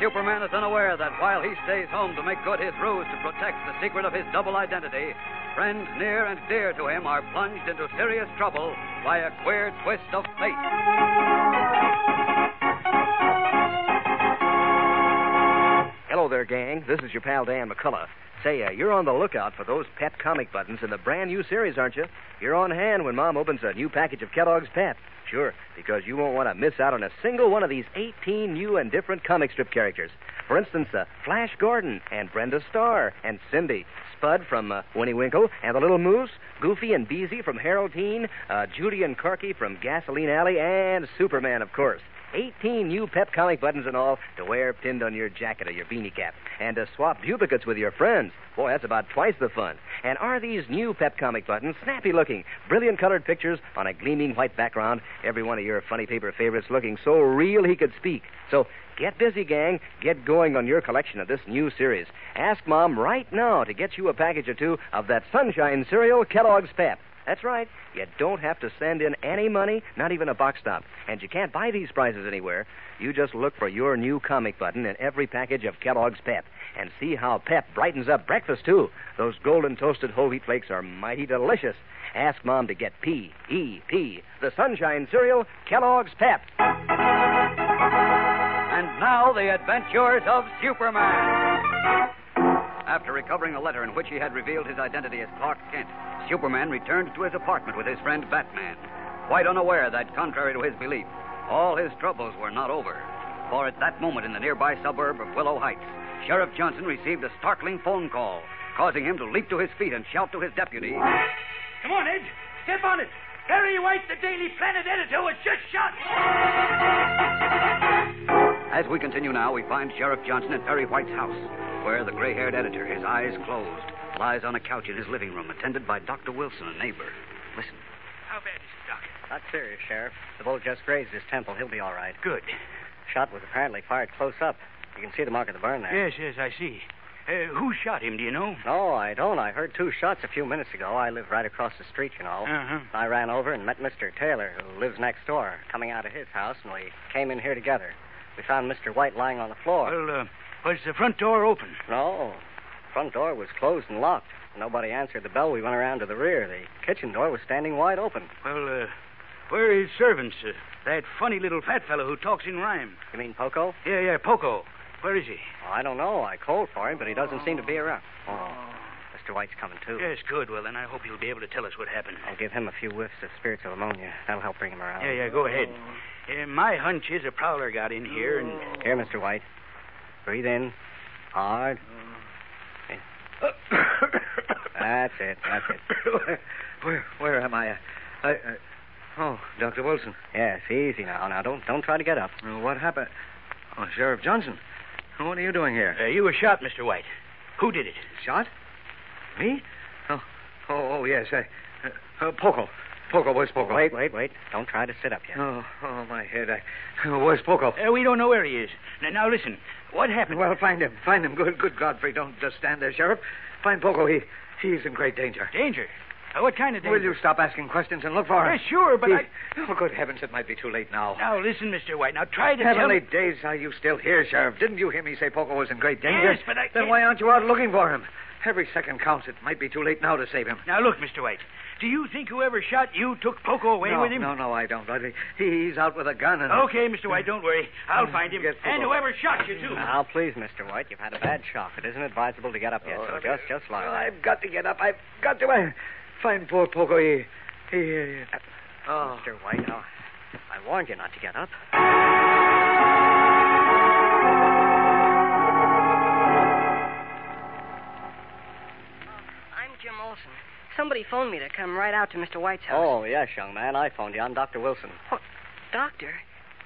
Superman is unaware that while he stays home to make good his ruse to protect the secret of his double identity, friends near and dear to him are plunged into serious trouble by a queer twist of fate. There, gang. This is your pal Dan McCullough. Say, uh, you're on the lookout for those Pep comic buttons in the brand new series, aren't you? You're on hand when Mom opens a new package of Kellogg's Pep. Sure, because you won't want to miss out on a single one of these 18 new and different comic strip characters. For instance, uh, Flash Gordon and Brenda Starr and Cindy, Spud from uh, Winnie Winkle and the Little Moose, Goofy and Beezy from Harold Teen, uh, Judy and Corky from Gasoline Alley, and Superman, of course. 18 new pep comic buttons and all to wear pinned on your jacket or your beanie cap. And to swap duplicates with your friends. Boy, that's about twice the fun. And are these new pep comic buttons snappy looking, brilliant colored pictures on a gleaming white background? Every one of your funny paper favorites looking so real he could speak. So get busy, gang. Get going on your collection of this new series. Ask Mom right now to get you a package or two of that Sunshine cereal, Kellogg's Pep. That's right. You don't have to send in any money, not even a box stop. And you can't buy these prizes anywhere. You just look for your new comic button in every package of Kellogg's Pep. And see how Pep brightens up breakfast, too. Those golden toasted whole wheat flakes are mighty delicious. Ask Mom to get P E P, the Sunshine Cereal, Kellogg's Pep. And now, the adventures of Superman. After recovering a letter in which he had revealed his identity as Clark Kent, Superman returned to his apartment with his friend Batman, quite unaware that, contrary to his belief, all his troubles were not over. For at that moment in the nearby suburb of Willow Heights, Sheriff Johnson received a startling phone call, causing him to leap to his feet and shout to his deputy. Come on, Ed. Step on it. Perry White, the Daily Planet editor, was just shot. As we continue now, we find Sheriff Johnson at Perry White's house, where the gray haired editor, his eyes closed, lies on a couch in his living room, attended by Dr. Wilson, a neighbor. Listen. How bad is it, Doc? Not serious, Sheriff. The bullet just grazed his temple. He'll be all right. Good. Shot was apparently fired close up. You can see the mark of the burn there. Yes, yes, I see. Uh, who shot him, do you know? No, I don't. I heard two shots a few minutes ago. I live right across the street, you know. Uh-huh. I ran over and met Mr. Taylor, who lives next door, coming out of his house, and we came in here together. We found Mr. White lying on the floor. Well, uh, was the front door open? No. Front door was closed and locked. Nobody answered the bell. We went around to the rear. The kitchen door was standing wide open. Well, uh, where are his servants? Uh, that funny little fat fellow who talks in rhyme. You mean Poco? Yeah, yeah, Poco. Where is he? Oh, I don't know. I called for him, but he doesn't seem to be around. Oh, Mr. White's coming, too. Yes, good. Well, then I hope he'll be able to tell us what happened. I'll give him a few whiffs of spirits of ammonia. That'll help bring him around. Yeah, yeah, go ahead. Uh, my hunch is a prowler got in here and. Here, Mr. White. Breathe in. Hard. That's it. That's it. where, where am I? I, I? Oh, Dr. Wilson. Yes, easy now. Now, don't don't try to get up. What happened? Oh, Sheriff Johnson. What are you doing here? Uh, you were shot, Mr. White. Who did it? Shot? Me? Oh, oh, oh yes. I, uh, uh, Poco. Poco, where's Poco? Wait, wait, wait. Don't try to sit up yet. Oh, oh, my head. I, where's Poco? Uh, we don't know where he is. Now, now listen. What happened? Well, find him. Find him. Good, good Godfrey. Don't just stand there, Sheriff. Find Poco. He, he's in great danger. Danger. Uh, what kind of danger? Will you stop asking questions and look for him? Yeah, sure, but He- I. Oh, good heavens, it might be too late now. Now listen, Mr. White. Now try to tell Heavenly me. days, are you still here, Sheriff? Didn't you hear me say Poco was in great danger? Yes, but I Then why aren't you out looking for him? Every second counts. It might be too late now to save him. Now, look, Mr. White. Do you think whoever shot you took Poco away no, with him? No, no, I don't. But he, he's out with a gun and. Okay, Mr. White, don't worry. I'll find him. And whoever shot you, too. Now, please, Mr. White, you've had a bad shock. It isn't advisable to get up yet, so just, just lie. Well, I've got to get up. I've got to uh, find poor Poco. He, eh? eh, he, eh, he oh. Mr. White, oh, I warned you not to get up. I'm Jim Olsen. Somebody phoned me to come right out to Mr. White's house. Oh, yes, young man. I phoned you. I'm Dr. Wilson. What? Doctor?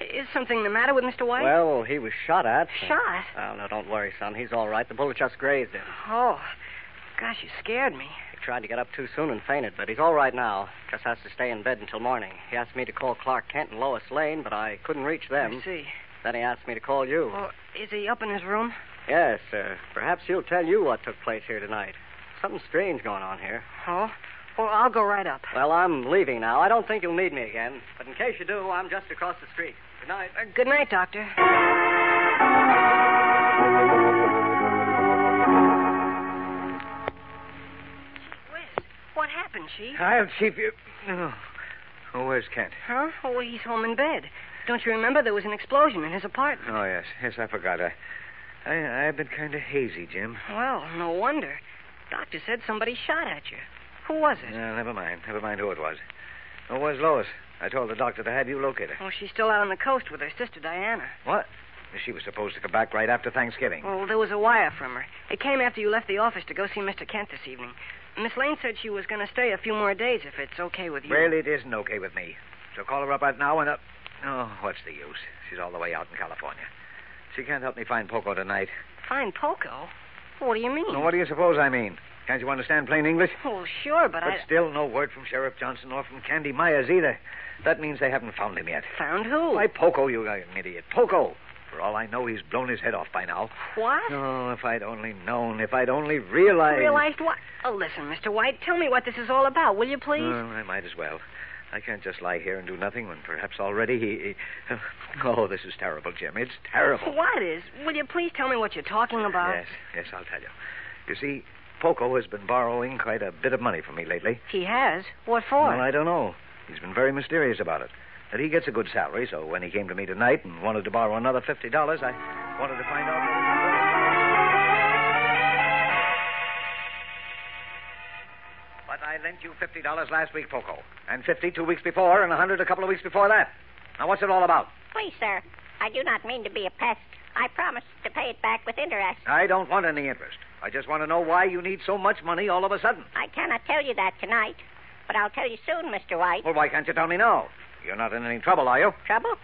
Is something the matter with Mr. White? Well, he was shot at. Shot? Oh, no, don't worry, son. He's all right. The bullet just grazed him. Oh. Gosh, you scared me. Tried to get up too soon and fainted, but he's all right now. Just has to stay in bed until morning. He asked me to call Clark Kent and Lois Lane, but I couldn't reach them. I see. Then he asked me to call you. Well, is he up in his room? Yes, sir. Perhaps he'll tell you what took place here tonight. Something strange going on here. Oh? Well, I'll go right up. Well, I'm leaving now. I don't think you'll need me again. But in case you do, I'm just across the street. Good night. Uh, good night, Doctor. Happened, Chief? I'll chief you. Oh. oh, where's Kent? Huh? Oh, he's home in bed. Don't you remember there was an explosion in his apartment? Oh, yes. Yes, I forgot. I, I, I've been kind of hazy, Jim. Well, no wonder. Doctor said somebody shot at you. Who was it? No, never mind. Never mind who it was. Oh, where's Lois? I told the doctor to have you locate her. Oh, she's still out on the coast with her sister Diana. What? She was supposed to come back right after Thanksgiving. Well, there was a wire from her. It came after you left the office to go see Mr. Kent this evening. Miss Lane said she was going to stay a few more days if it's okay with you. Well, it isn't okay with me. So call her up right now and... Uh... Oh, what's the use? She's all the way out in California. She can't help me find Poco tonight. Find Poco? What do you mean? Well, what do you suppose I mean? Can't you understand plain English? Well, sure, but, But I... still no word from Sheriff Johnson or from Candy Myers either. That means they haven't found him yet. Found who? Why, Poco, you uh, idiot. Poco. All I know, he's blown his head off by now. What? Oh, if I'd only known, if I'd only realized. Realized what? Oh, listen, Mr. White, tell me what this is all about, will you, please? Well, I might as well. I can't just lie here and do nothing when perhaps already he. he... Oh, this is terrible, Jim. It's terrible. What is? Will you please tell me what you're talking about? Yes, yes, I'll tell you. You see, Poco has been borrowing quite a bit of money from me lately. He has? What for? Well, I don't know. He's been very mysterious about it. But he gets a good salary, so when he came to me tonight and wanted to borrow another $50, I wanted to find out. But I lent you $50 last week, Poco, and 50 two weeks before, and a 100 a couple of weeks before that. Now, what's it all about? Please, sir, I do not mean to be a pest. I promise to pay it back with interest. I don't want any interest. I just want to know why you need so much money all of a sudden. I cannot tell you that tonight, but I'll tell you soon, Mr. White. Well, why can't you tell me now? You're not in any trouble, are you? Trouble?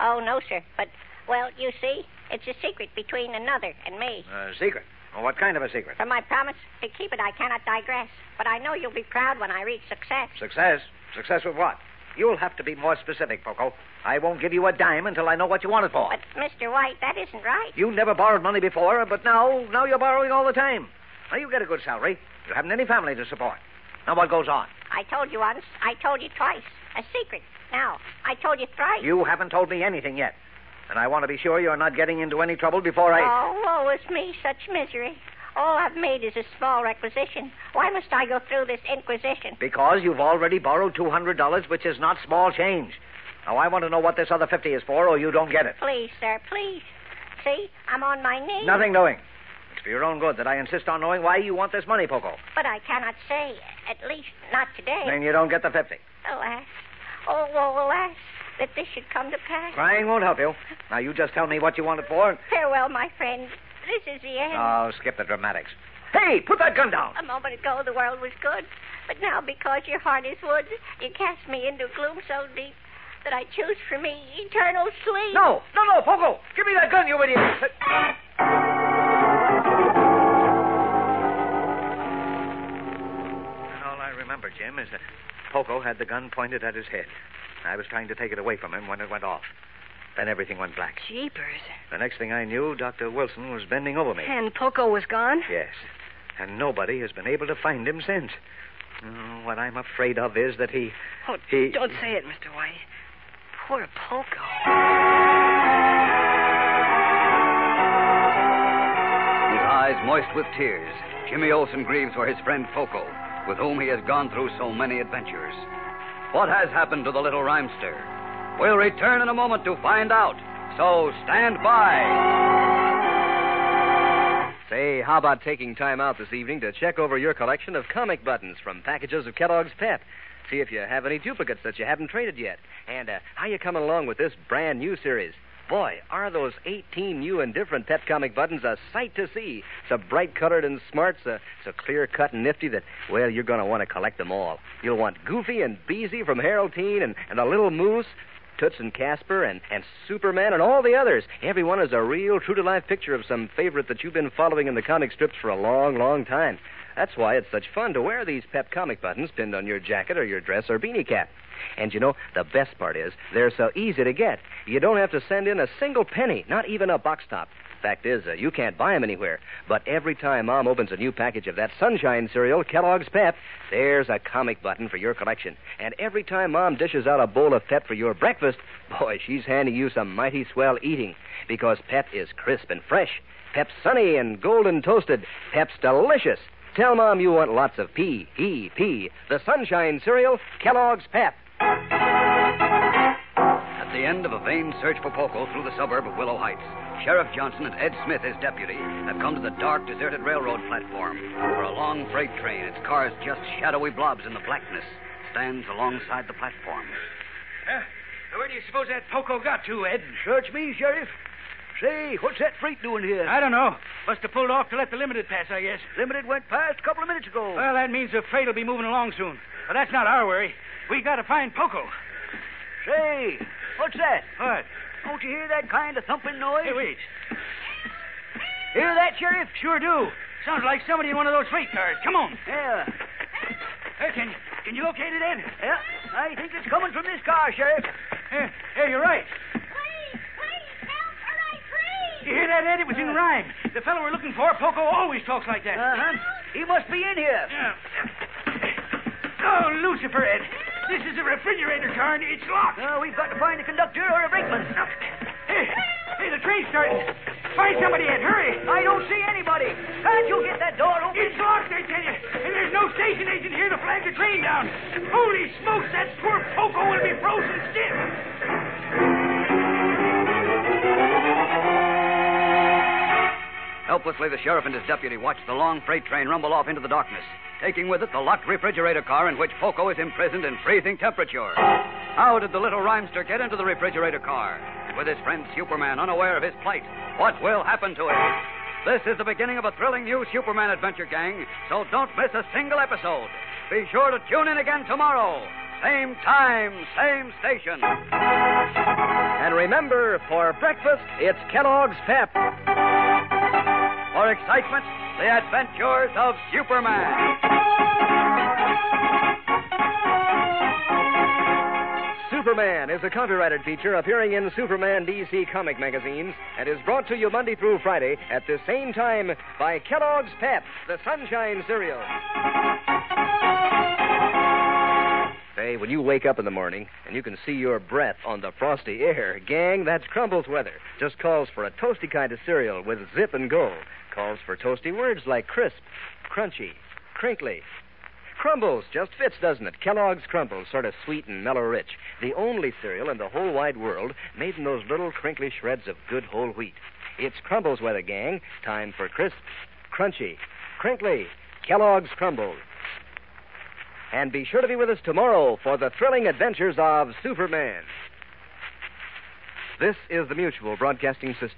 Oh, no, sir. But, well, you see, it's a secret between another and me. A secret. Well, what kind of a secret? From my promise to keep it, I cannot digress. But I know you'll be proud when I reach success. Success? Success with what? You'll have to be more specific, Poco. I won't give you a dime until I know what you want it for. But, Mr. White, that isn't right. You never borrowed money before, but now, now you're borrowing all the time. Now you get a good salary. You haven't any family to support. Now what goes on? I told you once. I told you twice. A secret. Now, I told you thrice. You haven't told me anything yet. And I want to be sure you're not getting into any trouble before I. Oh, woe is me, such misery. All I've made is a small requisition. Why must I go through this inquisition? Because you've already borrowed $200, which is not small change. Now, I want to know what this other 50 is for, or you don't get it. Please, sir, please. See, I'm on my knees. Nothing doing. It's for your own good that I insist on knowing why you want this money, Poco. But I cannot say, at least not today. Then you don't get the 50. Alas. Oh, well, alas, that this should come to pass. Crying won't help you. Now, you just tell me what you want it for. Farewell, my friend. This is the end. Oh, skip the dramatics. Hey, put that gun down. A moment ago, the world was good. But now, because your heart is wood, you cast me into gloom so deep that I choose for me eternal sleep. No, no, no, Poco. Give me that gun, you idiot. And all I remember, Jim, is that Poco had the gun pointed at his head. I was trying to take it away from him when it went off. Then everything went black. Jeepers. The next thing I knew, Dr. Wilson was bending over me. And Poco was gone? Yes. And nobody has been able to find him since. Oh, what I'm afraid of is that he. Oh, he... don't say it, Mr. White. Poor Poco. His eyes moist with tears, Jimmy Olsen grieves for his friend Poco, with whom he has gone through so many adventures. What has happened to the little rhymester? We'll return in a moment to find out. So stand by. Say, how about taking time out this evening to check over your collection of comic buttons from packages of Kellogg's Pep? See if you have any duplicates that you haven't traded yet. And uh, how you coming along with this brand new series? Boy, are those 18 new and different Pep comic buttons a sight to see. So bright colored and smart, so, so clear cut and nifty that, well, you're going to want to collect them all. You'll want Goofy and Beezy from Harold Teen and, and the Little Moose, Toots and Casper and, and Superman and all the others. Every one is a real true to life picture of some favorite that you've been following in the comic strips for a long, long time. That's why it's such fun to wear these pep comic buttons pinned on your jacket or your dress or beanie cap. And you know, the best part is they're so easy to get. You don't have to send in a single penny, not even a box top. Fact is, uh, you can't buy 'em anywhere. But every time Mom opens a new package of that Sunshine cereal, Kellogg's Pep, there's a comic button for your collection. And every time Mom dishes out a bowl of Pep for your breakfast, boy, she's handing you some mighty swell eating. Because Pep is crisp and fresh. Pep's sunny and golden toasted. Pep's delicious. Tell Mom you want lots of P, E, P. The Sunshine cereal, Kellogg's Pep. At the end of a vain search for Poco through the suburb of Willow Heights, Sheriff Johnson and Ed Smith, his deputy, have come to the dark, deserted railroad platform where a long freight train, its cars just shadowy blobs in the blackness, stands alongside the platform. Uh, where do you suppose that Poco got to, Ed? Search me, Sheriff. Say, what's that freight doing here? I don't know. Must have pulled off to let the limited pass, I guess. Limited went past a couple of minutes ago. Well, that means the freight will be moving along soon. But that's not our worry. We got to find Poco. Say, what's that? What? Don't you hear that kind of thumping noise? Hey, wait. Hear that, Sheriff? Sure do. Sounds like somebody in one of those freight cars. Come on. Yeah. Hey, can, can you locate it, Ed? Yeah, I think it's coming from this car, Sheriff. Hey, hey, you're right. Please, please, help, or I freeze. You hear that, Ed? It was in rhyme. The fellow we're looking for, Poco, always talks like that. Uh-huh. He must be in here. Yeah. Oh, Lucifer, Ed. This is a refrigerator car, and it's locked. Uh, we've got to find a conductor or a brakeman. Hey, hey, the train's starting. Find somebody, Ed. Hurry. I don't see anybody. Can't you get that door open? It's locked, I tell you. And there's no station agent here to flag the train down. Holy smokes, that poor Poco will be frozen stiff. Helplessly, the sheriff and his deputy watched the long freight train rumble off into the darkness, taking with it the locked refrigerator car in which Poco is imprisoned in freezing temperature. How did the little rhymester get into the refrigerator car? And with his friend Superman unaware of his plight, what will happen to him? This is the beginning of a thrilling new Superman adventure, gang, so don't miss a single episode. Be sure to tune in again tomorrow. Same time, same station. And remember, for breakfast, it's Kellogg's Pep. For excitement, the adventures of Superman. Superman is a copyrighted feature appearing in Superman DC comic magazines and is brought to you Monday through Friday at the same time by Kellogg's Pep, the Sunshine Cereal. Say, when you wake up in the morning and you can see your breath on the frosty air, gang, that's Crumbles weather. Just calls for a toasty kind of cereal with zip and go. Calls for toasty words like crisp, crunchy, crinkly. Crumbles just fits, doesn't it? Kellogg's Crumbles, sort of sweet and mellow rich. The only cereal in the whole wide world made in those little crinkly shreds of good whole wheat. It's Crumbles weather, gang. Time for crisp, crunchy, crinkly Kellogg's Crumbles. And be sure to be with us tomorrow for the thrilling adventures of Superman. This is the Mutual Broadcasting System.